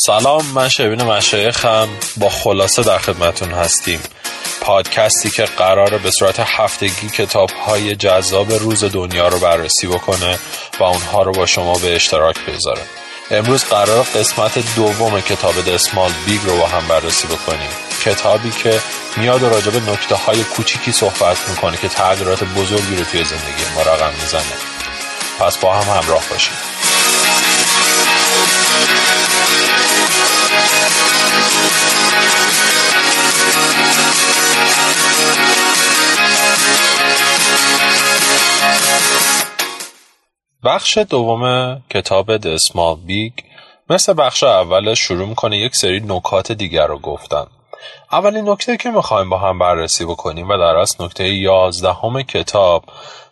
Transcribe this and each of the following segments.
سلام من شبین مشایخم. با خلاصه در خدمتون هستیم. پادکستی که قراره به صورت هفتگی کتاب های جذاب روز دنیا رو بررسی بکنه و اونها رو با شما به اشتراک بذاره. امروز قرار قسمت دوم کتاب دسمال بیگ رو با هم بررسی بکنیم. کتابی که میاد و راجع به نکته های کوچیکی صحبت می‌کنه که تغییرات بزرگی رو توی زندگی ما رقم می‌زنه. پس با هم همراه باشیم. بخش دوم کتاب The Small Big مثل بخش اولش شروع می‌کنه یک سری نکات دیگر رو گفتن. اولین نکته که می‌خوایم با هم بررسی بکنیم و در اصل نکته یازدهم کتاب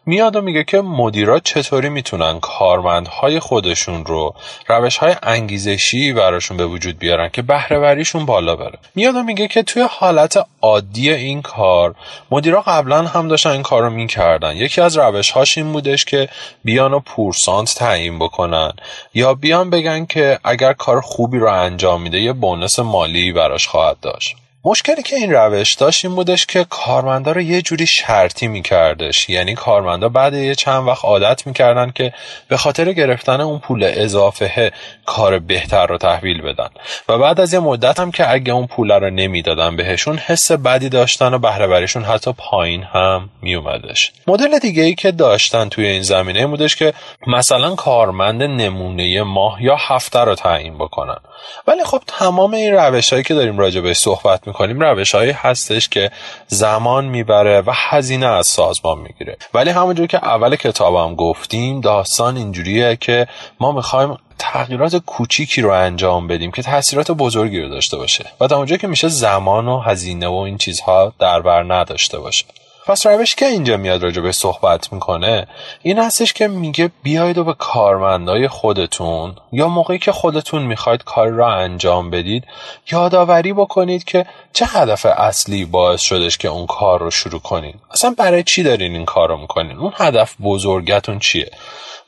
میاد و میگه که مدیرا چطوری می‌تونن کارمندهای خودشون رو روش های انگیزشی براشون به وجود بیارن که بهرهوریشون بالا بره. میاد و میگه که توی حالت عادی این کار مدیرا قبلا هم داشتن این کار رو می‌کردن. یکی از روش هاش این بودش که بیان و پورسانت تعیین بکنن یا بیان بگن که اگر کار خوبی رو انجام میده یه بونس مالی براش خواهد داشت. مشکلی که این روش داشت این بودش که کارمندا رو یه جوری شرطی میکردش. یعنی کارمندا بعد یه چند وقت عادت می‌کردن که به خاطر گرفتن اون پول اضافه کار بهتر رو تحویل بدن. و بعد از یه مدت هم که اگه اون پول رو نمی‌دادن بهشون حس بدی داشتن و بهرهوریشون حتی پایین هم میومدش مدل دیگه ای که داشتن توی این زمینه بودش که مثلا کارمند نمونه ماه یا هفته رو تعیین بکنن. ولی خب تمام این روش هایی که داریم راجع به صحبت می‌کنیم روش هایی هستش که زمان می‌بره و هزینه از سازمان می‌گیره. ولی همونجور که اول کتابم گفتیم داستان اینجوریه که ما می‌خوایم تغییرات کوچیکی رو انجام بدیم که تاثیرات بزرگی رو داشته باشه و تا اونجا که میشه زمان و هزینه و این چیزها در بر نداشته باشه. پس روش که اینجا میاد راجع به صحبت می‌کنه این هستش که میگه بیاید و به کارمندای خودتون یا موقعی که خودتون می‌خواید کار را انجام بدید یادآوری بکنید که چه هدف اصلی باعث شدش که اون کار رو شروع کنید. اصلا برای چی دارین این کار رو می‌کنین؟ اون هدف بزرگتون چیه؟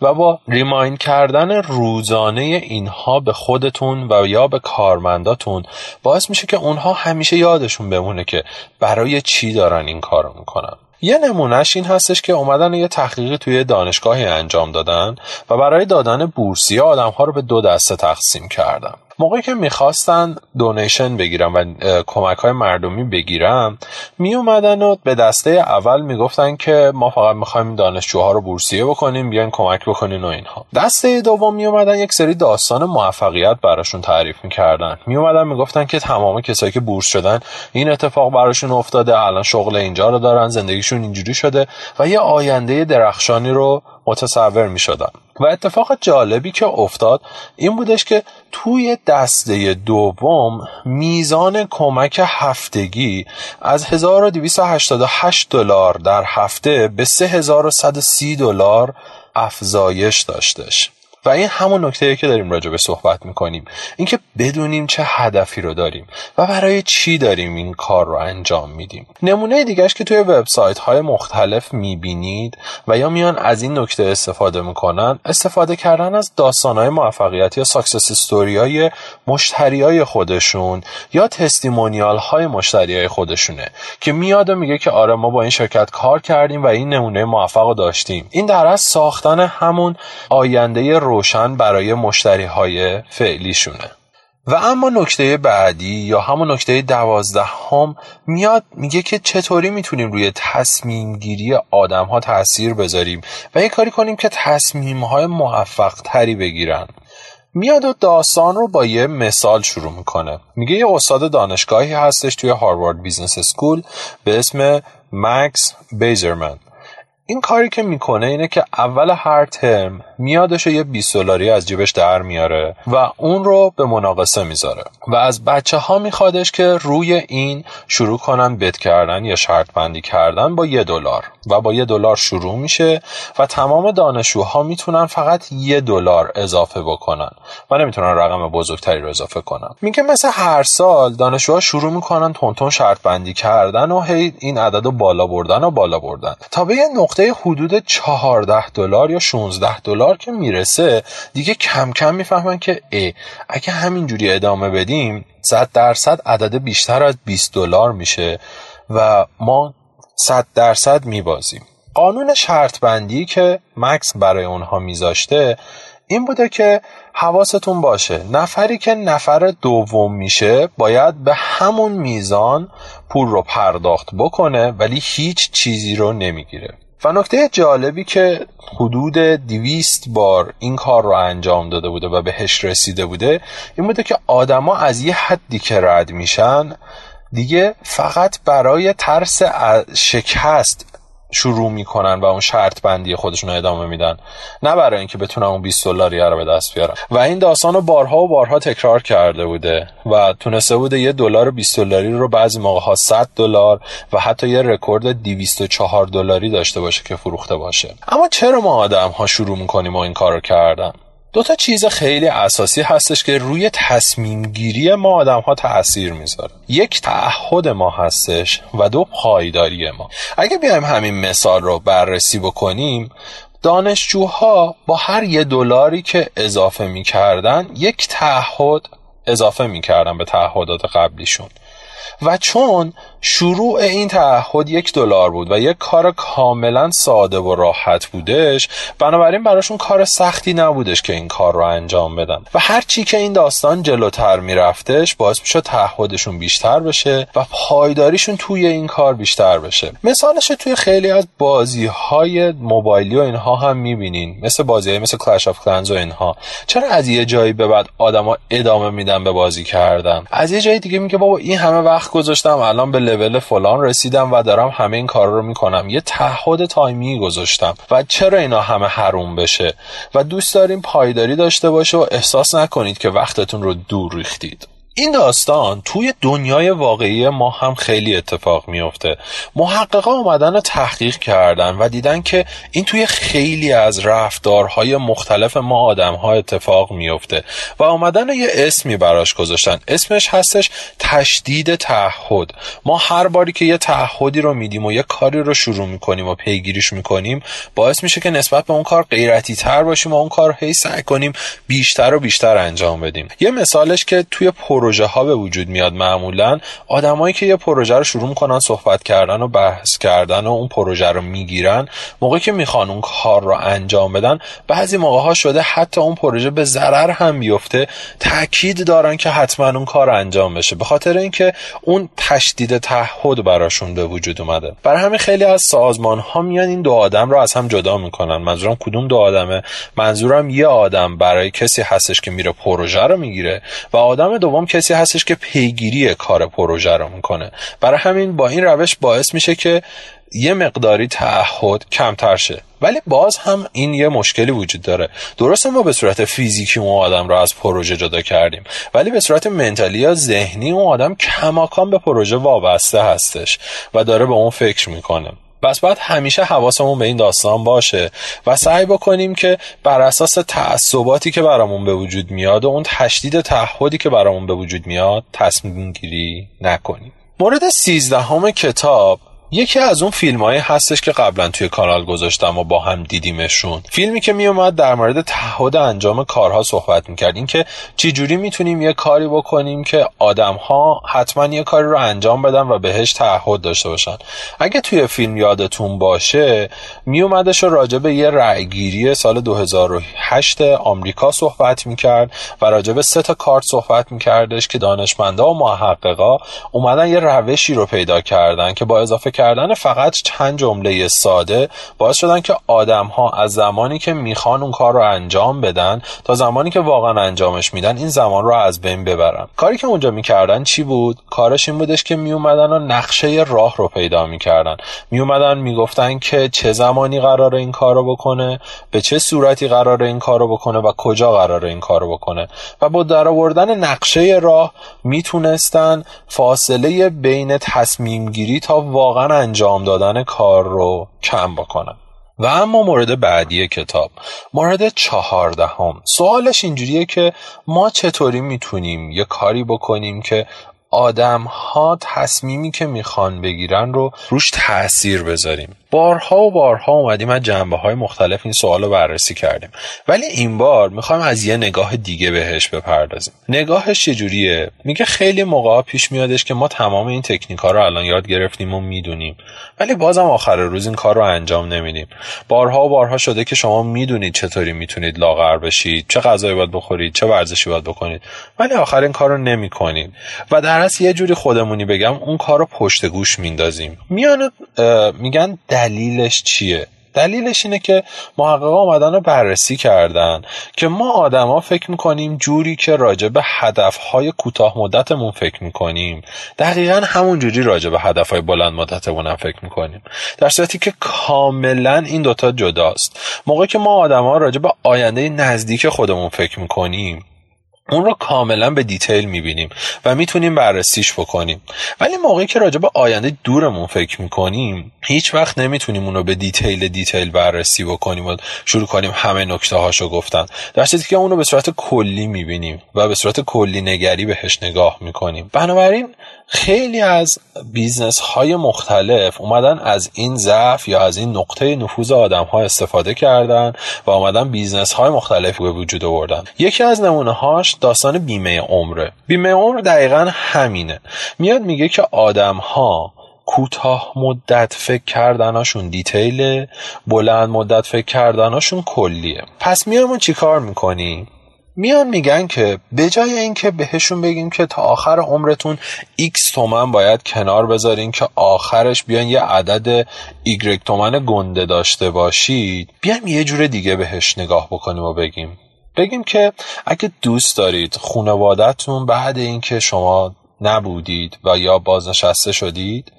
و با ریمایند کردن روزانه اینها به خودتون و یا به کارمنداتون باعث میشه که اونها همیشه یادشون بمونه که برای چی دارن این کارو می‌کنن. یه نمونهش این هستش که اومدن یه تحقیقی توی دانشگاهی انجام دادن و برای دادن بورسیه آدم ها رو به دو دسته تقسیم کردن. موقعی که می‌خواستن دونیشن بگیرن و کمک های مردمی بگیرن می اومدن و به دسته اول می‌گفتن که ما فقط می‌خوایم دانشجوها رو بورسیه بکنیم بیاین کمک بکنین و اینها دسته دوم می اومدن یک سری داستان موفقیت براشون تعریف می‌کردن می اومدن می‌گفتن که تمام کسایی که بورس شدن این اتفاق براشون افتاده الان شغل اینجا رو دارن زندگیشون اینجوری شده و یه آینده درخشانی رو متصور می شدن. و اتفاق جالبی که افتاد این بودش که توی دسته دوم میزان کمک هفتگی از 1288 دلار در هفته به 3130 دلار افزایش داشتش. و این همون نکته که داریم راجع به صحبت می‌کنیم. اینکه بدونیم چه هدفی رو داریم و برای چی داریم این کار رو انجام میدیم. نمونه دیگهش که توی وبسایت های مختلف می‌بینید و یا میان از این نکته استفاده می‌کنن استفاده کردن از داستان های موفقیت یا success story های مشتری های خودشون یا testimonial های مشتری های خودشونه که میاد و میگه که آره ما با این شرکت کار کردیم و این نمونه موفق داشتیم. این در از ساختن همون آینده روشن برای مشتری های فعلیشونه. و اما نکته بعدی یا همون نکته دوازدهم میاد میگه که چطوری می‌تونیم روی تصمیم گیری آدم ها تاثیر بذاریم و یه کاری کنیم که تصمیم های موفق تری بگیرن. میاد و داستان رو با یه مثال شروع می‌کنه. میگه یه استاد دانشگاهی هستش توی Harvard Business School به اسم مکس بیزرمن. این کاری که می‌کنه اینه که اول هر ترم میادش یه 20 دلاری از جیبش در میاره و اون رو به مناقصه می‌ذاره. و از بچه ها میخوادش که روی این شروع کنن بت کردن یا شرط بندی کردن با یه دلار. و با یه دلار شروع میشه و تمام دانشجوها می‌تونن فقط یه دلار اضافه بکنن و نمی‌تونن رقم بزرگتری رو اضافه کنن. میگه مثل هر سال دانشجوها شروع می‌کنن تون شرط بندی کردن و هی این عدد بالا بردن و بالا بردن. تا به یه نقطه حدود 14 دلار یا 16 دلار که می‌رسه دیگه کم کم می‌فهمن که ای اگه همینجوری ادامه بدیم 100 درصد عدد بیشتر از 20 دلار میشه و ما 100 درصد میبازیم. قانون شرط بندی که مکس برای اونها میذاشته این بوده که حواستون باشه نفری که نفر دوم میشه باید به همون میزان پول رو پرداخت بکنه ولی هیچ چیزی رو نمی‌گیره. و نکته جالبی که حدود دویست بار این کار رو انجام داده بوده و بهش رسیده بوده این بوده که آدما از یه حدی که رد میشن دیگه فقط برای ترس شکست شروع می‌کنن و اون شرط بندی خودشون رو ادامه میدن. نه برای اینکه بتونن اون 20 دلاری رو به دست بیارن. و این داستان رو بارها و بارها تکرار کرده بوده و تونسته بوده یه دلار 20 دلاری رو بعضی موقع ها 100 دلار و حتی یه رکورد 204 دلاری داشته باشه که فروخته باشه. اما چرا ما آدم ها شروع می‌کنیم و این کار رو کردن؟ دو تا چیز خیلی اساسی هستش که روی تصمیم گیری ما آدم ها تأثیر می‌ذاره. یک تعهد ما هستش و دو پایداری ما. اگه بیایم همین مثال رو بررسی بکنیم دانشجوها با هر یه دلاری که اضافه می‌کردن یک تعهد اضافه می‌کردن به تعهدات قبلیشون. و چون شروع این تعهد یک دلار بود و یک کار کاملا ساده و راحت بودش. بنابراین براشون کار سختی نبودش که این کار رو انجام بدن. و هر چی که این داستان جلوتر میرفتش باعث می‌شد تعهدشون بیشتر بشه و پایداریشون توی این کار بیشتر بشه. مثالش توی خیلی از بازی های موبایلی و اینها هم می‌بینین. مثل بازی مثل کلش آف کلنز و اینها. چرا از یه جایی به بعد آدما ادامه میدن به بازی کردن؟ از یه جایی دیگه میگه بابا این همه وقت گذاشتم الان به لول فلان رسیدم و دارم همه این کار رو می‌کنم. یه تعهد تایمی گذاشتم. و چرا اینا همه حروم بشه؟ و دوست داریم پایداری داشته باشه و احساس نکنید که وقتتون رو دور ریختید. این داستان توی دنیای واقعی ما هم خیلی اتفاق میفته محققا اومدن رو تحقیق کردن و دیدن که این توی خیلی از رفتارهای مختلف ما آدم ها اتفاق میفته و اومدن یه اسمی براش گذاشتن. اسمش هستش تشدید تعهد. ما هر باری که یه تعهدی رو میدیم و یه کاری رو شروع می‌کنیم و پیگیریش می‌کنیم باعث میشه که نسبت به اون کار غیرتی تر باشیم و اون کار هی سعی کنیم بیشتر و بیشتر انجام بدیم. یه مثالش که توی پروژه ها به وجود میاد معمولا آدمایی که یه پروژه رو شروع می‌کنن صحبت کردن و بحث کردن و اون پروژه رو می‌گیرن موقعی که می‌خوان اون کار رو انجام بدن بعضی موقع ها شده حتی اون پروژه به ضرر هم بیفته. تاکید دارن که حتما اون کار انجام بشه. به خاطر اینکه اون تشدید تعهد براشون به وجود اومده. برای همین خیلی از سازمان ها میان این دو آدم رو از هم جدا می‌کنن. منظورم کدوم دو آدمه؟ منظورم یه آدم برای کسی هستش که میره پروژه رو می‌گیره و آدم دوم کسی هستش که پیگیری کار پروژه رو می‌کنه. برای همین با این روش باعث میشه که یه مقداری تعهد کمتر شه. ولی باز هم این یه مشکلی وجود داره. درسته ما به صورت فیزیکی اون آدم رو از پروژه جدا کردیم ولی به صورت منتالی یا ذهنی اون آدم کماکان به پروژه وابسته هستش و داره به اون فکر می‌کنه. پس باید همیشه حواسمون به این داستان باشه و سعی بکنیم که بر اساس تعصباتی که برامون به وجود میاد و اون تشدید تعهدی که برامون به وجود میاد تصمیم گیری نکنیم. مورد سیزدهم کتاب یکی از اون فیلم هایی هستش که قبلا توی کانال گذاشتم و با هم دیدیمشون. فیلمی که میومد در مورد تعهد انجام کارها صحبت می‌کرد. این که چجوری می‌تونیم یه کاری بکنیم که آدم ها حتما یه کاری رو انجام بدن و بهش تعهد داشته باشن. اگه توی فیلم یادتون باشه میومدش راجع به یه رأیگیری سال 2008 آمریکا صحبت می‌کرد و راجع به سه تا کارت صحبت میکردش که دانشمندا و محققا اومدن یه روشی رو پیدا کردن که با اضافه کردن فقط چند جمله ساده باعث شدن که آدم ها از زمانی که می‌خوان اون کار رو انجام بدن تا زمانی که واقعا انجامش میدن این زمان رو از بین ببرن. کاری که اونجا می‌کردن چی بود؟ کارش این بودش که میومدن و نقشه راه رو پیدا می‌کردن. میومدن می‌گفتن که چه زمانی قرار این کار رو بکنه به چه صورتی قرار این کار رو بکنه و کجا قرار این کار رو بکنه. و با درآوردن نقشه راه می‌تونستن فاصله بین تصمیم گیری تا واقعا انجام دادن کار رو کم بکنن و اما مورد بعدی کتاب مورد چهاردهم. سوالش اینجوریه که ما چطوری می‌تونیم یه کاری بکنیم که آدم ها تصمیمی که می‌خوان بگیرن رو روش تاثیر بذاریم. بارها و بارها اومدیم از جنبه های مختلف این سوال رو بررسی کردیم. ولی این بار می‌خوایم از یه نگاه دیگه بهش بپردازیم. نگاهش چجوریه؟ میگه خیلی موقع پیش میادش که ما تمام این تکنیک ها رو الان یاد گرفتیم و می‌دونیم. ولی بازم آخر روز این کار رو انجام نمیدیم. بارها و بارها شده که شما می‌دونید چطوری می‌تونید لاغر بشید چه غذایی باید بخورید چه ورزشی باید بکنید. ولی آخر این کار رو نمی‌کنید. و در اصل یه جوری خودمونی بگم اون کار رو پشت گوش میندازیم. میان میگن دلیلش چیه؟ دلیلش اینه که محققا آمدن رو بررسی کردن که ما آدما فکر می‌کنیم جوری که راجع به هدفهای کوتاه مدتمون فکر می‌کنیم. دقیقا همون جوری راجع به هدفهای بلند مدتمون هم فکر می‌کنیم. در صورتی که کاملا این دوتا جداست. موقعی که ما آدما راجع به آینده نزدیک خودمون فکر می‌کنیم اون رو کاملا به دیتیل می‌بینیم و می‌تونیم بررسیش بکنیم. ولی موقعی که راجع به آینده دورمون فکر می‌کنیم هیچ وقت نمی‌تونیم اون رو به detail detail بررسی بکنیم و شروع کنیم همه نکته هاشو گفتن. در صورتی که اون رو به صورت کلی می‌بینیم و به صورت کلی نگری بهش نگاه می‌کنیم. بنابراین خیلی از business های مختلف اومدن از این ضعف یا از این نقطه نفوذ آدم ها استفاده کردن و اومدن business های مختلف به وجود آوردن. یکی از نمونه هاش داستان بیمه عمره. بیمه عمر دقیقا همینه. میاد میگه که آدم ها کوتاه مدت فکر کردناشون دیتیله بلند مدت فکر کردناشون کلیه. پس میام چیکار می‌کنی؟ میان میگن که به جای اینکه بهشون بگیم که تا آخر عمرتون x تومن باید کنار بذارین که آخرش بیان یه عدد y تومن گنده داشته باشید بیایم یه جور دیگه بهش نگاه بکنیم و بگیم. بگیم که اگه دوست دارید خانوادتون بعد اینکه شما نبودید و یا بازنشسته شدید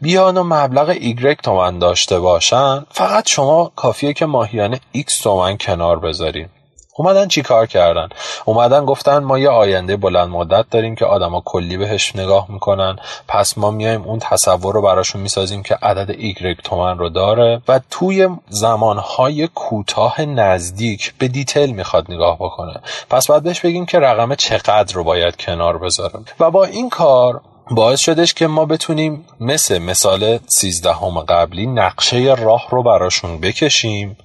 بیان و مبلغ ایگرگ تومن داشته باشن فقط شما کافیه که ماهیانه x تومن کنار بذارید اومدن چی کار کردن؟ اومدن گفتن ما یه آینده بلند مدت داریم که آدما کلی بهش نگاه می‌کنن. پس ما میایم اون تصور رو براشون می‌سازیم که عدد ایگرگ تومن رو داره و توی زمانهای کوتاه نزدیک به detail می‌خواد نگاه بکنه. پس باید بهش بگیم که رقم چقدر رو باید کنار بذارم و با این کار باعث شدش که ما بتونیم مثل مثال سیزدهم قبلی نقشه راه رو براشون بکشیم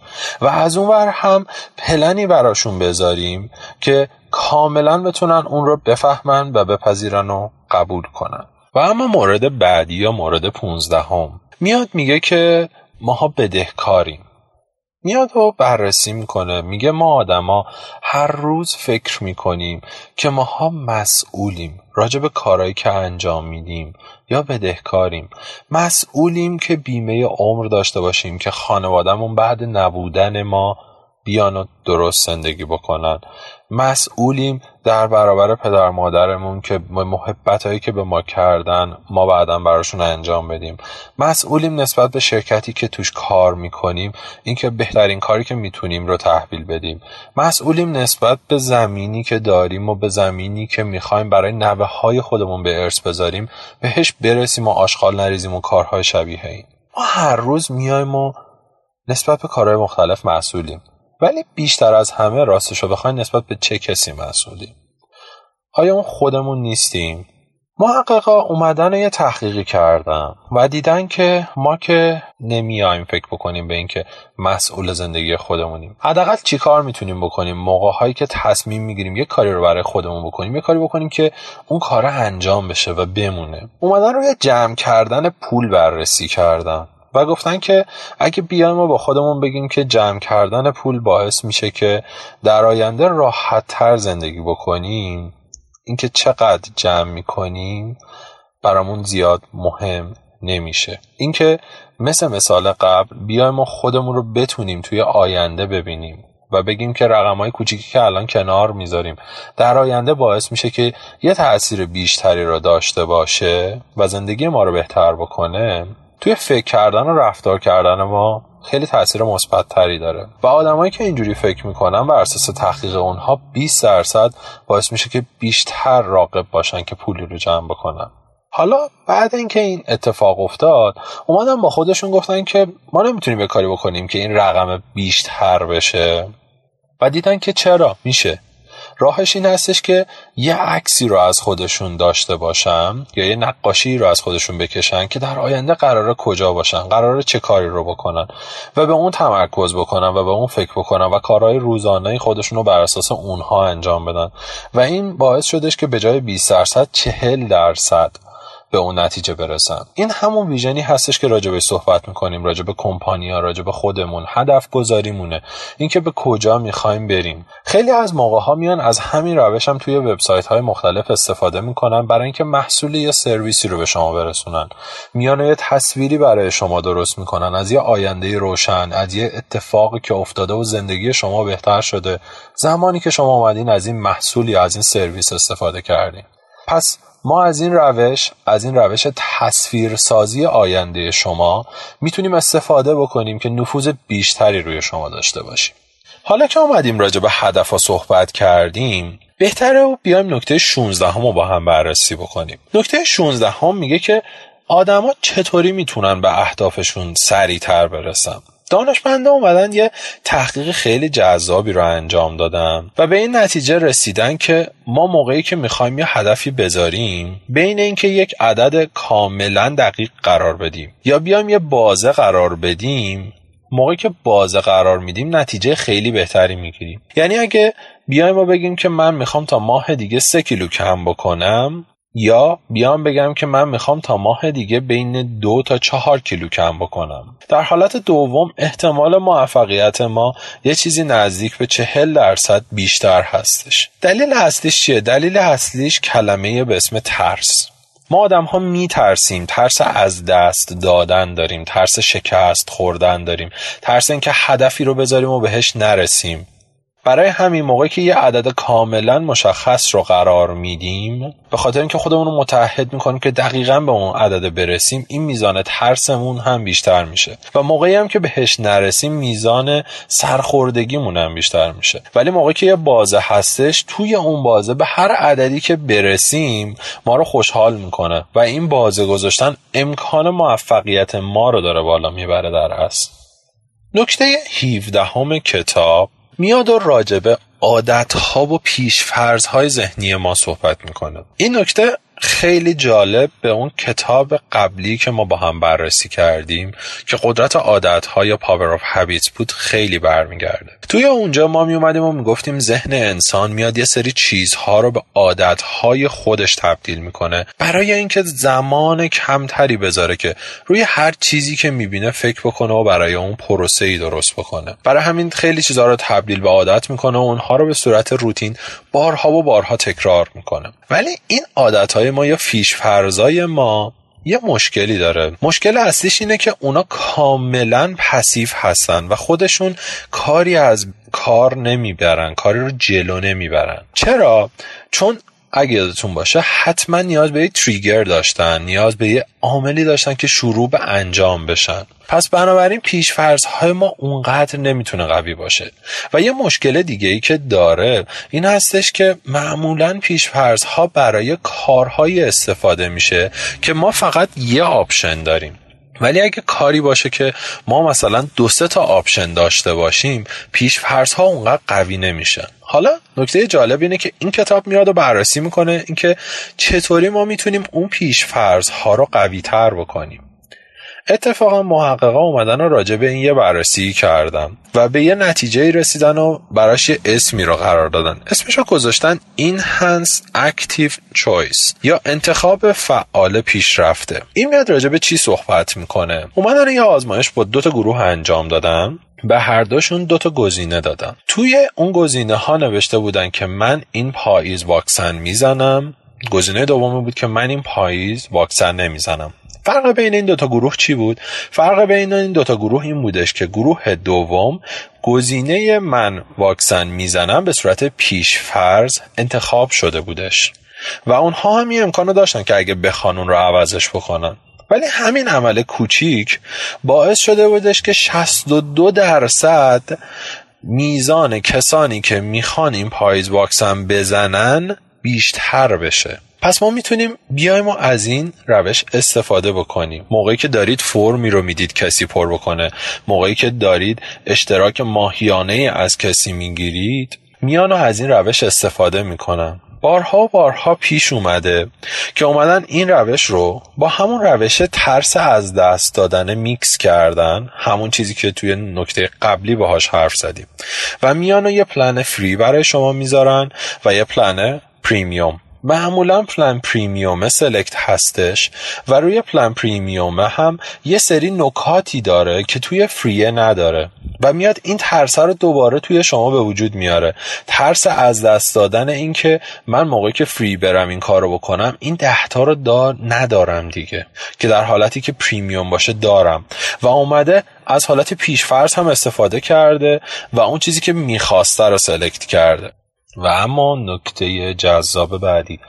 و از اون ور هم پلنی براشون بذاریم که کاملا بتونن اون رو بفهمن و بپذیرن و قبول کنن. و اما مورد بعدی یا مورد پونزدهم. میاد میگه که ماها بدهکاریم. میاد و بررسی می‌کنه. میگه ما آدما هر روز فکر می‌کنیم که ماها مسئولیم. راجع به کارهایی که انجام میدیم یا بدهکاریم. مسئولیم که بیمه عمر داشته باشیم که خانوادهمون بعد نبودن ما بیان و درست زندگی بکنن. مسئولیم در برابر پدر مادرمون که محبت هایی که به ما کردن ما بعدا براشون انجام بدیم. مسئولیم نسبت به شرکتی که توش کار می‌کنیم اینکه بهترین کاری که می‌تونیم رو تحویل بدیم. مسئولیم نسبت به زمینی که داریم و به زمینی که می‌خوایم برای نوه های خودمون به ارث بذاریم بهش برسیم و آشغال نریزیم و کارهای شبیه این. ما هر روز میایم و نسبت به کارهای مختلف مسئولیم. ولی بیشتر از همه راستشو بخواین نسبت به چه کسی مسئولیم آیا اون خودمون نیستیم؟ محققا اومدن یه تحقیقی کردم و دیدن که ما که نمیایم فکر بکنیم به اینکه مسئول زندگی خودمونیم. حداقل چی کار می‌تونیم بکنیم؟ موقع هایی که تصمیم می‌گیریم یه کاری رو برای خودمون بکنیم یه کاری بکنیم که اون کار انجام بشه و بمونه. اومدن روی جمع کردن پول بررسی کردن و گفتن که اگه بیایم ما با خودمون بگیم که جمع کردن پول باعث میشه که در آینده راحت تر زندگی بکنیم اینکه چقدر جمع می‌کنیم برامون زیاد مهم نمیشه. اینکه مثل مثال قبل بیایم ما خودمون رو بتونیم توی آینده ببینیم و بگیم که رقم های کوچیکی که الان کنار می‌ذاریم در آینده باعث میشه که یه تاثیر بیشتری رو داشته باشه و زندگی ما رو بهتر بکنه. توی فکر کردن و رفتار کردن ما خیلی تاثیر مثبت تری داره. و آدمایی که اینجوری فکر می‌کنن بر اساس تحقیق اونها 20 درصد باعث میشه که بیشتر راقب باشن که پولی رو جمع بکنن. حالا بعد اینکه این اتفاق افتاد اومدن با خودشون گفتن که ما نمی‌تونیم به کاری بکنیم که این رقم بیشتر بشه. و دیدن که چرا؟ میشه. راهش این هستش که یه عکسی رو از خودشون داشته باشم یا یه نقاشی رو از خودشون بکشن که در آینده قراره کجا باشن قراره چه کاری رو بکنن و به اون تمرکز بکنن و به اون فکر بکنن و کارهای روزانه خودشون رو بر اساس اونها انجام بدن. و این باعث شدش که به جای 20 درصد 40 درصد به اون نتیجه برسن این همون ویژنی هستش که راجبه صحبت می‌کنیم راجب کمپانیا راجب خودمون هدف گذاریمونه. اینکه به کجا می‌خوایم بریم. خیلی از موقع ها میان از همین روش هم توی وبسایت های مختلف استفاده می‌کنن برای اینکه محصول یا سرویسی رو به شما برسونن. میان یه تصویری برای شما درست می‌کنن. از یه آینده روشن از یه اتفاقی که افتاده و زندگی شما بهتر شده. زمانی که شما اومدین از این محصول یا از این سرویس استفاده کردین. پس ما از این روش از این روش تصویرسازی آینده شما می‌تونیم استفاده بکنیم که نفوذ بیشتری روی شما داشته باشیم. حالا که اومدیم راجع به هدف ها صحبت کردیم بهتره و بیایم نکته 16 هم رو با هم بررسی بکنیم. نکته 16 هم میگه که آدما چطوری می‌تونن به اهدافشون سریعتر برسن؟ دانشمنده اومدن یه تحقیق خیلی جذابی رو انجام دادن و به این نتیجه رسیدن که ما موقعی که می‌خوایم یه هدفی بذاریم بین اینکه یک عدد کاملا دقیق قرار بدیم یا بیایم یه بازه قرار بدیم موقعی که بازه قرار میدیم نتیجه خیلی بهتری می‌گیریم. یعنی اگه بیایم و بگیم که من می‌خوام تا ماه دیگه سه کیلو کم بکنم یا بیام بگم که من می‌خوام تا ماه دیگه بین دو تا چهار کیلو کم بکنم. در حالت دوم احتمال موفقیت ما یه چیزی نزدیک به چهل درصد بیشتر هستش. دلیل اصلیش چیه؟ دلیل اصلیش کلمه به اسم ترس. ما آدم ها می ترسیم ترس از دست دادن داریم. ترس شکست خوردن داریم. ترس اینکه هدفی رو بذاریم و بهش نرسیم. برای همین موقعی که یه عدد کاملا مشخص رو قرار میدیم به خاطر اینکه خودمون رو متحد می‌کنیم که دقیقا به اون عدد برسیم این میزان ترسمون هم بیشتر میشه. و موقعی هم که بهش نرسیم میزان سرخوردگیمون هم بیشتر میشه. ولی موقعی که یه بازه هستش توی اون بازه به هر عددی که برسیم ما رو خوشحال می‌کنه. و این بازه گذاشتن امکان موفقیت ما رو داره بالا می‌بره در اصل. نکته 17 همه کتاب میاد و راجبه عادت ها و پیشفرض های ذهنی ما صحبت می‌کنه. این نکته خیلی جالب به اون کتاب قبلی که ما با هم بررسی کردیم که قدرت عادت ها یا Power of Habits بود خیلی برمیگرده. توی اونجا ما می اومدیم و می‌گفتیم ذهن انسان میاد یه سری چیزها رو به عادت های خودش تبدیل می‌کنه برای اینکه زمان کمتری بذاره که روی هر چیزی که می‌بینه فکر بکنه و برای اون پروسه ای درست بکنه. برای همین خیلی چیزها رو تبدیل به عادت می‌کنه و اونها رو به صورت روتین بارها و بارها تکرار می‌کنه. ولی این عادت های ما یا فیش فرزای ما یه مشکلی داره. مشکل اصلیش اینه که اونا کاملا پسیف هستن و خودشون کاری از کار نمی‌برن کاری رو جلو نمی‌برن. چرا؟ چون اگه یادتون باشه حتما نیاز به یه تریگر داشتن نیاز به یه عاملی داشتن که شروع به انجام بشن. پس بنابراین پیشفرض های ما اونقدر نمی‌تونه قوی باشه. و یه مشکل دیگه ای که داره این هستش که معمولا پیشفرض ها برای کارهایی استفاده میشه که ما فقط یه option داریم. ولی اگه کاری باشه که ما مثلا دو سه تا option داشته باشیم پیش فرض ها اونقدر قوی نمیشن. حالا نکته جالب اینه که این کتاب میاد و بررسی می‌کنه اینکه چطوری ما می‌تونیم اون پیش فرض ها رو قوی تر بکنیم. اتفاقا محققا اومدن و راجع به این یه بررسی کردن و به یه نتیجه رسیدن و براش یه اسمی رو قرار دادن. اسمش رو گذاشتن Enhanced Active Choice یا انتخاب فعال پیشرفته. این میاد راجع به چی صحبت می‌کنه؟ اومدن یه آزمایش با دو تا گروه انجام دادن. به هر دوشون دو تا گزینه دادن توی اون گزینه ها نوشته بودن که من این پاییز واکسن می‌زنم. گزینه دومی بود که من این پاییز واکسن نمی‌زنم. فرق بین این دوتا گروه چی بود؟ فرق بین این دوتا گروه این بودش که گروه دوم گزینه من واکسن می‌زنم به صورت پیش فرض انتخاب شده بودش. و اونها هم این امکانو داشتن که اگه بخوان اون رو عوضش بکنن. ولی همین عمل کوچیک باعث شده بودش که 62 درصد میزان کسانی که می‌خوان این پاییز واکسن بزنن بیشتر بشه. پس ما می‌تونیم بیایم و از این روش استفاده بکنیم. موقعی که دارید فرمی رو می‌دید کسی پر بکنه. موقعی که دارید اشتراک ماهیانه از کسی می‌گیرید میان و از این روش استفاده می‌کنن. بارها و بارها پیش اومده که اومدن این روش رو با همون روش ترس از دست دادن میکس کردن همون چیزی که توی نکته قبلی باهاش حرف زدیم. و میان یه plan free برای شما می‌ذارن و یه plan premium. معمولا plan premium select هستش و روی plan premium هم یه سری نکاتی داره که توی free ه نداره و میاد این ترس رو دوباره توی شما به وجود میاره. ترس از دست دادن این که من موقعی که فری برم این کار رو بکنم این دهتا رو دار ندارم دیگه که در حالتی که پریمیوم باشه دارم. و اومده از حالت پیشفرض هم استفاده کرده و اون چیزی که می‌خواسته رو سلکت کرده. و اما نکته جذاب بعدی.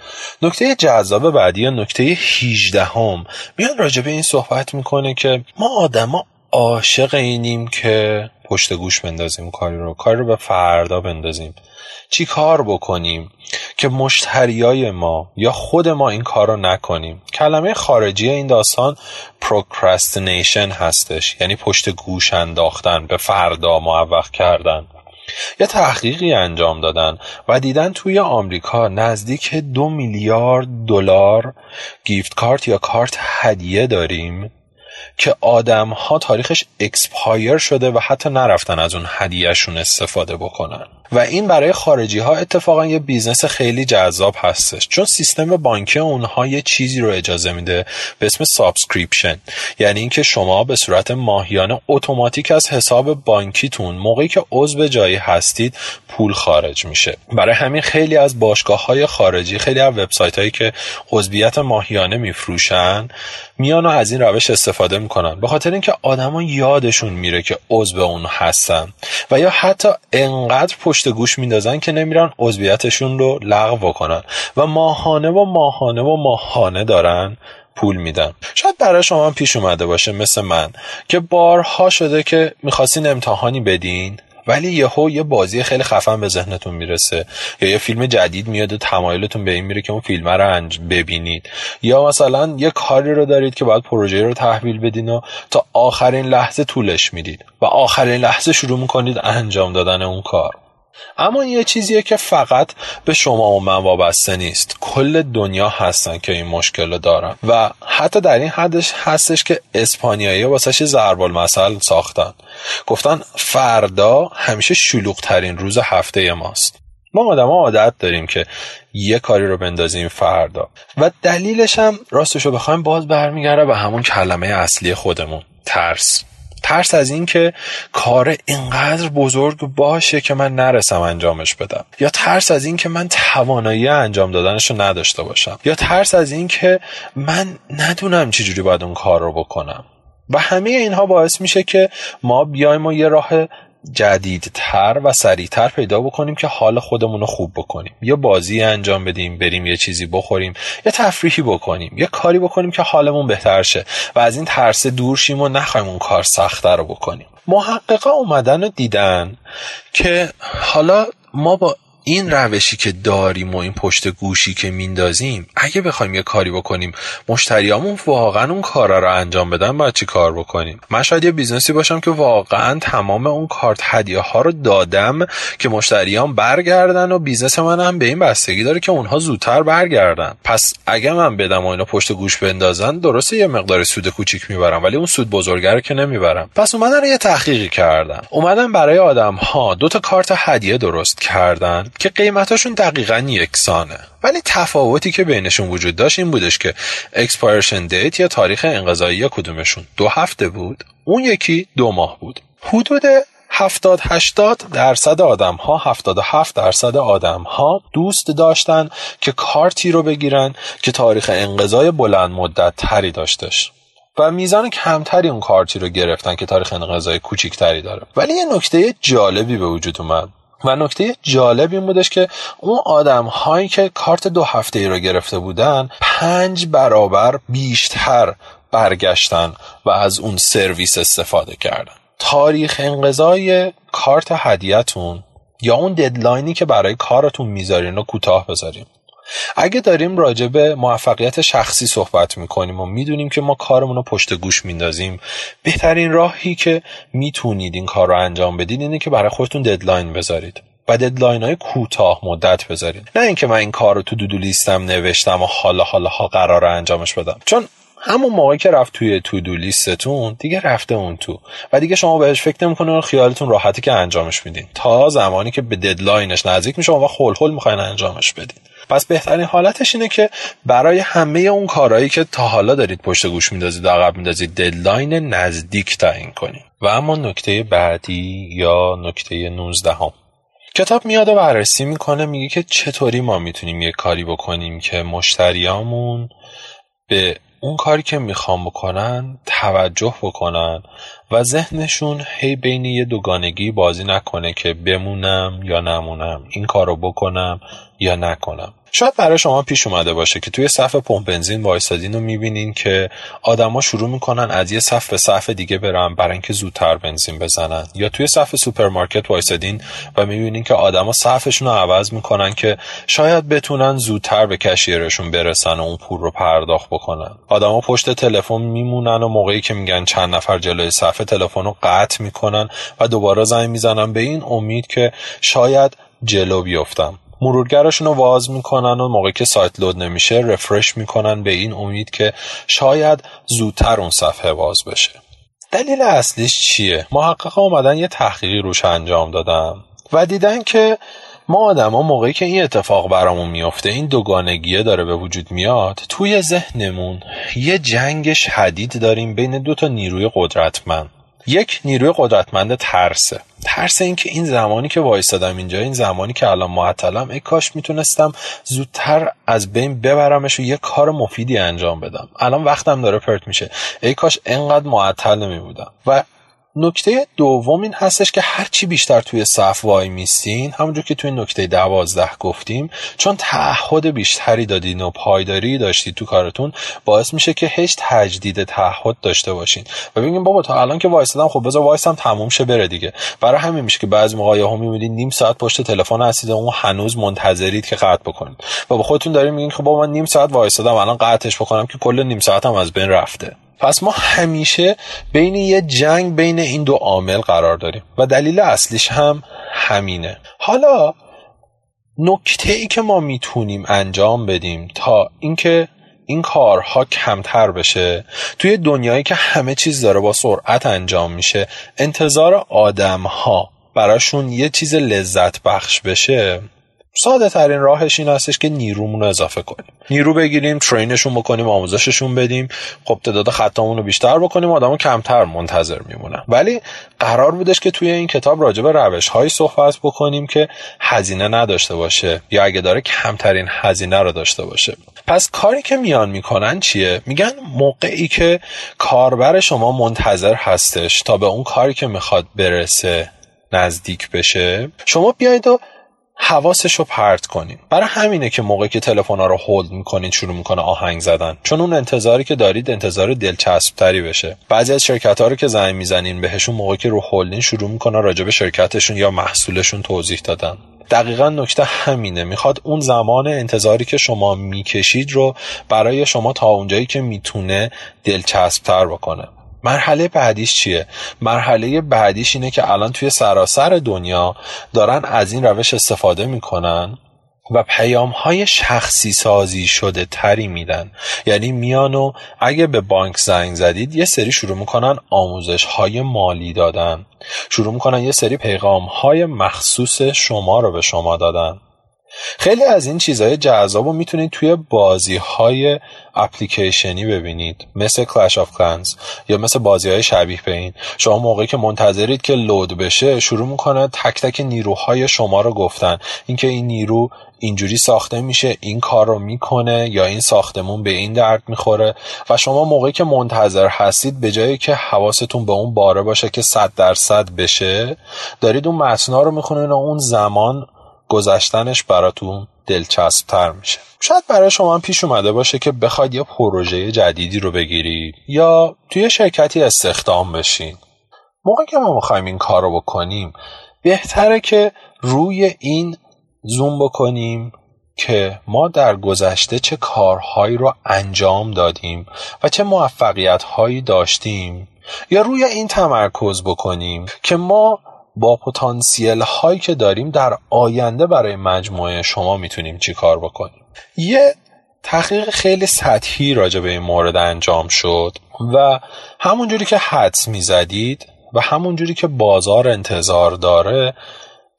نکته جذاب بعدی یا نکته 18 هم میاد راجع به این صحبت می‌کنه که ما آدما عاشق اینیم که پشت گوش بندازیم کاری رو کاری رو به فردا بندازیم. چی کار بکنیم که مشتریای ما یا خود ما این کار رو نکنیم؟ کلمه خارجی این داستان procrastination هستش. یعنی پشت گوش انداختن به فردا معوق کردن. یه تحقیقی انجام دادن و دیدن توی آمریکا نزدیک دو میلیارد دلار gift card یا کارت هدیه داریم که آدم ها تاریخش expire شده و حتی نرفتن از اون هدیهشون استفاده بکنن. و این برای خارجی ها اتفاقا یه business خیلی جذاب هستش. چون سیستم بانکی اونها یه چیزی رو اجازه میده به اسم subscription. یعنی اینکه شما به صورت ماهیانه اتوماتیک از حساب بانکیتون موقعی که عضو جایی هستید پول خارج میشه. برای همین خیلی از باشگاه های خارجی خیلی از وبسایت هایی که عضویت ماهیانه میفروشن میان و از این روش استفاده می‌کنن. به خاطر اینکه آدما یادشون میره که عضو اون هستن و یا حتی انقدر پشت گوش میندازن که نمیرن عضویتشون رو لغو کنن و ماهانه و ماهانه و ماهانه دارن پول میدن. شاید برای شما پیش اومده باشه مثل من که بارها شده که می‌خواستین امتحانی بدین ولی یهو یه بازی خیلی خفن به ذهنتون می‌رسه. یا یه فیلم جدید میاد و تمایلتون به این میره که اون فیلم رو ببینید. یا مثلا یه کاری رو دارید که باید پروژه رو تحویل بدین و تا آخرین لحظه طولش می‌دید. و آخرین لحظه شروع می‌کنید انجام دادن اون کار. اما یه چیزیه که فقط به شما و من وابسته نیست. کل دنیا هستن که این مشکل رو دارن. و حتی در این حدش هستش که اسپانیایی واسه ضرب المثل ساختن؟ گفتن فردا همیشه شلوغ ترین روز هفته ماست. ما آدم عادت داریم که یه کاری رو بندازیم فردا. و دلیلش هم راستش رو بخوایم باز برمیگرده به همون کلمه اصلی خودمون ترس. ترس از اینکه کار اینقدر بزرگ باشه که من نرسم انجامش بدم. یا ترس از اینکه من توانایی انجام دادنش رو نداشته باشم. یا ترس از اینکه من ندونم چجوری باید اون کار رو بکنم. و همه اینها باعث میشه که ما بیایم و یه راه جدیدتر و سریعتر پیدا بکنیم که حال خودمون رو خوب بکنیم. یا بازی انجام بدیم بریم یه چیزی بخوریم یا تفریحی بکنیم یا کاری بکنیم که حالمون بهتر شه و از این ترس دور شیم و نخوایم اون کار سختتر رو بکنیم. محققا اومدن و دیدن که حالا ما با این روشی که داریم و این پشت گوشی که میندازیم اگه بخوایم یه کاری بکنیم مشتریامون واقعا اون کارا رو انجام بدن باید چی کار بکنیم؟ من شاید یه business ی باشم که واقعا تمام اون کارت هدیه ها رو دادم که مشتریام برگردن و business من هم به این بستگی داره که اونها زودتر برگردن. پس اگه من بدم و اینا پشت گوش بندازن درسته یه مقدار سود کوچیک می‌برم ولی اون سود بزرگه که نمی‌برم. پس اومدن یه تحقیقی کردن. اومدن برای آدم ها دو تا کارت هدیه درست کردن. که قیمتاشون دقیقا یکسانه. ولی تفاوتی که بینشون وجود داشت این بودش که expiration date یا تاریخ انقضایی یه کدومشون دو هفته بود اون یکی دو ماه بود. حدود 70 80 درصد آدم ها 77 درصد آدم ها دوست داشتن که کارتی رو بگیرن که تاریخ انقضای بلند مدت تری داشتش. و میزان کمتری اون کارتی رو گرفتن که تاریخ انقضای کوچیکتری داره. ولی یه نکته جالبی به وجود اومد. و نکته جالب این بودش که اون آدم هایی که کارت دو هفته ای رو گرفته بودن پنج برابر بیشتر برگشتن و از اون سرویس استفاده کردن. تاریخ انقضای کارت هدیهتون یا اون ددلاینی که برای کارتون می‌ذارین رو کوتاه بذاریم اگه داریم راجع به موفقیت شخصی صحبت می‌کنیم و می‌دونیم که ما کارمون رو پشت گوش میندازیم بهترین راهی که می‌تونید این کار رو انجام بدید اینه که برای خودتون deadline بذارید و deadline های کوتاه مدت بذارید. نه اینکه من این کار رو تو to-do list م نوشتم و حالا حالا ها قراره انجامش بدم. چون همون موقعی که رفت توی to-do list تون دیگه رفته اون تو. و دیگه شما بهش فکر نمی‌کنین خیالتون راحته که انجامش میدین. تا زمانی که به deadline ش نزدیک میشه و هول هول می‌خواین انجامش بدین. پس بهترین حالتش اینه که برای همه اون کارهایی که تا حالا دارید پشت گوش میندازید عقب میندازید deadline نزدیک تعیین کنید و اما نکته بعدی یا نکته 19 هم. کتاب میاد و بررسی می‌کنه میگه که چطوری ما می‌تونیم یه کاری بکنیم که مشتریامون به اون کاری که می‌خوام بکنن توجه بکنن و ذهنشون هی بین یه دوگانگی بازی نکنه که بمونم یا نمونم این کارو بکنم یا نکنم شاید برای شما پیش اومده باشه که توی صف پمپ بنزین وایسادین و می‌بینین که آدما شروع می‌کنن از یه صف به صف دیگه برن برای اینکه زودتر بنزین بزنن. یا توی صف سوپرمارکت وایسادین و می‌بینین که آدما صفشون رو عوض می‌کنن که شاید بتونن زودتر به کشیرشون برسن و اون پول رو پرداخت بکنن. آدما پشت تلفن میمونن و موقعی که میگن چند نفر جلوی صف تلفن رو قطع می‌کنن و دوباره زنگ می‌زنن به این امید که شاید جلو بیفتم. مرورگرشون رو واز می‌کنن و موقعی که سایت لود نمیشه رفرش می‌کنن به این امید که شاید زودتر اون صفحه واز بشه. دلیل اصلیش چیه؟ محقق اومدن یه تحقیقی روش انجام دادن و دیدن که ما آدما موقعی که این اتفاق برامون میافته این دوگانگیه داره به وجود میاد توی ذهنمون یه جنگ شدید داریم بین دو تا نیروی قدرتمند. یک نیروی قدرتمند ترسه. ترس اینکه این زمانی که وایستادم اینجا این زمانی که الان معطلم ای کاش می‌تونستم زودتر از بین ببرمش و یه کار مفیدی انجام بدم. الان وقتم داره پرت میشه. ای کاش انقدر معطل نمی بودم و نکته دوم این هستش که هرچی بیشتر توی صف وای میستین همونجور که توی نکته دوازده گفتیم چون تعهد بیشتری دادین و پایداری داشتید تو کارتون باعث میشه که هیچ تجدید تعهد داشته باشین. و بگیم بابا تا الان که وایسادم خب بذار وایسم تموم شه بره دیگه. برای همین میشه که بعضی موقع ها می‌بینید نیم ساعت پشت تلفن هستید و اون هنوز منتظرید که قطع بکنید. و به خودتون دارین میگین خب بابا من نیم ساعت وایسادم الان قطعش بکنم که کل نیم ساعتم از بین رفته. پس ما همیشه بین یه جنگ بین این دو عامل قرار داریم و دلیل اصلیش هم همینه. حالا نکته ای که ما می‌تونیم انجام بدیم تا اینکه این کارها کمتر بشه توی دنیایی که همه چیز داره با سرعت انجام میشه انتظار آدم ها براشون یه چیز لذت بخش بشه ساده ترین راهش این هستش که نیرومون رو اضافه کنیم. نیرو بگیریم ترینشون بکنیم آموزششون بدیم. خب تعداد خطامون رو بیشتر بکنیم آدمو کمتر منتظر میمونن. ولی قرار بودش که توی این کتاب راجع به روش هایی صحبت بکنیم که هزینه نداشته باشه یا اگه داره کمترین هزینه رو داشته باشه. پس کاری که میان می‌کنن چیه؟ میگن موقعی که کاربر شما منتظر هستش تا به اون کاری که می‌خواد برسه نزدیک بشه شما بیاید و حواسش رو پرت کنین. برای همینه که موقعی که تلفن رو هولد می‌کنین شروع می‌کنه آهنگ زدن. چون اون انتظاری که دارید انتظار دلچسب تری بشه. بعضی از شرکت ها رو که زنگ می‌زنین بهشون موقعی که رو هولدین شروع می‌کنه راجع به شرکتشون یا محصولشون توضیح دادن. دقیقا نکته همینه. می‌خواد اون زمان انتظاری که شما می‌کشید رو برای شما تا اونجایی که می‌تونه دلچسب تر بکنه. مرحله بعدیش چیه؟ مرحله بعدیش اینه که الان توی سراسر دنیا دارن از این روش استفاده می‌کنن و پیام های شخصی سازی شده تری میدن. یعنی میان و اگه به بانک زنگ زدید یه سری شروع می‌کنن آموزش های مالی دادن. شروع می‌کنن یه سری پیغام های مخصوص شما رو به شما دادن. خیلی از این چیزهای جذاب رو می‌تونید توی بازی های اپلیکیشنی ببینید مثل کلش آف کلنز یا مثل بازی های شبیه به این. شما موقعی که منتظرید که لود بشه شروع می‌کنه تک تک نیروهای شما رو گفتن. اینکه این نیرو اینجوری ساخته میشه این کار رو می‌کنه یا این ساختمون به این درد می‌خوره. و شما موقعی که منتظر هستید به جایی که حواستون به اون باره باشه که صد درصد بشه دارید اون متنا رو می‌خونید و اون زمان گذشتنش براتون دلچسب تر میشه. شاید برای شما پیش اومده باشه که بخواید یه پروژه جدیدی رو بگیرید یا توی شرکتی استخدام بشین. موقعی که ما می‌خوایم این کار رو بکنیم بهتره که روی این زوم بکنیم که ما در گذشته چه کارهایی رو انجام دادیم و چه موفقیت هایی داشتیم یا روی این تمرکز بکنیم که ما با پتانسیل هایی که داریم در آینده برای مجموعه شما می‌تونیم چی کار بکنیم. یه تحقیق خیلی سطحی راجع به این مورد انجام شد و همونجوری که حدس می‌زدید و همونجوری که بازار انتظار داره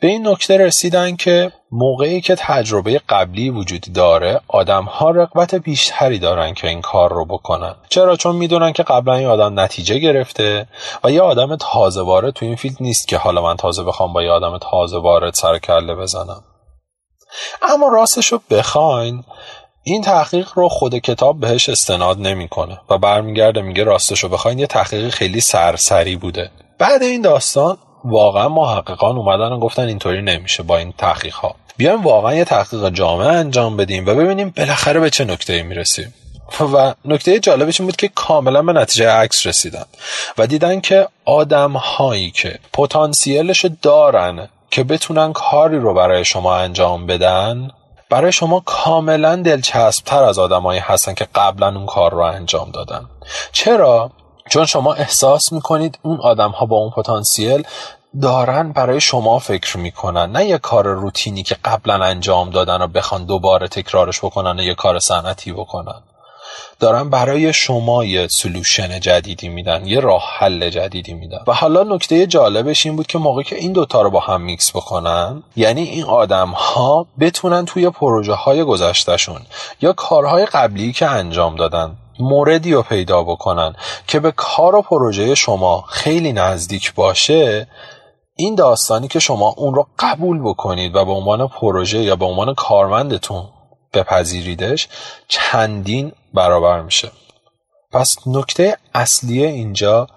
به این نکته رسیدن که موقعی که تجربه قبلی وجود داره آدم ها رقبت بیشتری دارن که این کار رو بکنن. چرا؟ چون می‌دونن که قبلا این آدم نتیجه گرفته و یه آدم تازه وارد تو این فیلد نیست که حالا من تازه بخوام با یه آدم تازه وارد سر کله بزنم. اما راستش رو بخواین این تحقیق رو خود کتاب بهش استناد نمی‌کنه و برمیگرده میگه راستش رو بخواین یه تحقیق خیلی سرسری بوده. بعد این داستان واقعا محققان اومدن و گفتن اینطوری نمیشه با این تحقیق ها بیایم واقعا یه تحقیق جامعه انجام بدیم و ببینیم بالاخره به چه نکته می‌رسیم. و نکته جالبش این بود که کاملا به نتیجه عکس رسیدن و دیدن که آدم هایی که پتانسیلش دارن که بتونن کاری رو برای شما انجام بدن برای شما کاملا دلچسب تر از آدمایی هستن که قبلا اون کار رو انجام دادن. چرا؟ چون شما احساس می‌کنید اون آدم ها با اون پتانسیل دارن برای شما فکر می‌کنن. نه یه کار روتینی که قبلا انجام دادن و بخوان دوباره تکرارش بکنن یه کار صنعتی بکنن. دارن برای شما یه سلوشن جدیدی میدن یه راه حل جدیدی میدن. و حالا نکته جالبش این بود که موقعی که این دوتا رو با هم میکس بکنن یعنی این آدم ها بتونن توی پروژه های گذشتهشون یا کارهای قبلی که انجام دادن موردی رو پیدا بکنن که به کار و پروژه شما خیلی نزدیک باشه این داستانی که شما اون رو قبول بکنید و به عنوان پروژه یا به عنوان کارمندتون بپذیریدش چندین برابر میشه. پس نکته اصلی اینجا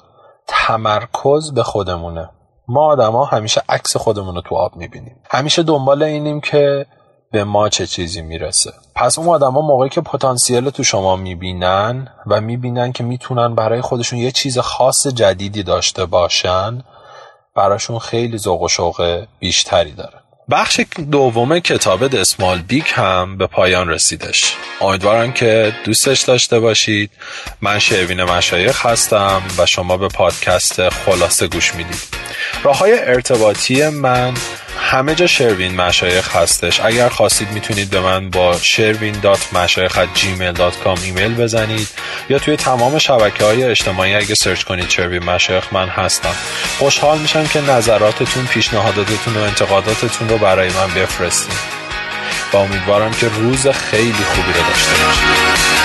تمرکز به خودمونه. ما آدما همیشه عکس خودمون رو تو آب می‌بینیم. همیشه دنبال اینیم که به ما چه چیزی می‌رسه. پس اون آدما موقعی که پتانسیل تو شما می‌بینن و می‌بینن که می‌تونن برای خودشون یه چیز خاص جدیدی داشته باشن براشون خیلی ذوق و شوق بیشتری داره. بخش دوم کتاب The Small Big هم به پایان رسیدش. امیدوارم که دوستش داشته باشید. من شروین مشایخ هستم و شما به پادکست خلاصه گوش می‌دید. راه های ارتباطی من همه جا شروین مشایخ هستش. اگر خواستید می‌تونید به من با شروین dot gmail.com ایمیل بزنید یا توی تمام شبکه های اجتماعی اگه سرچ کنید شروین مشایخ من هستم. خوشحال میشم که نظراتتون پیشنهاداتتون و انتقاداتتون رو برای من بفرستید و امیدوارم که روز خیلی خوبی رو داشته باشید.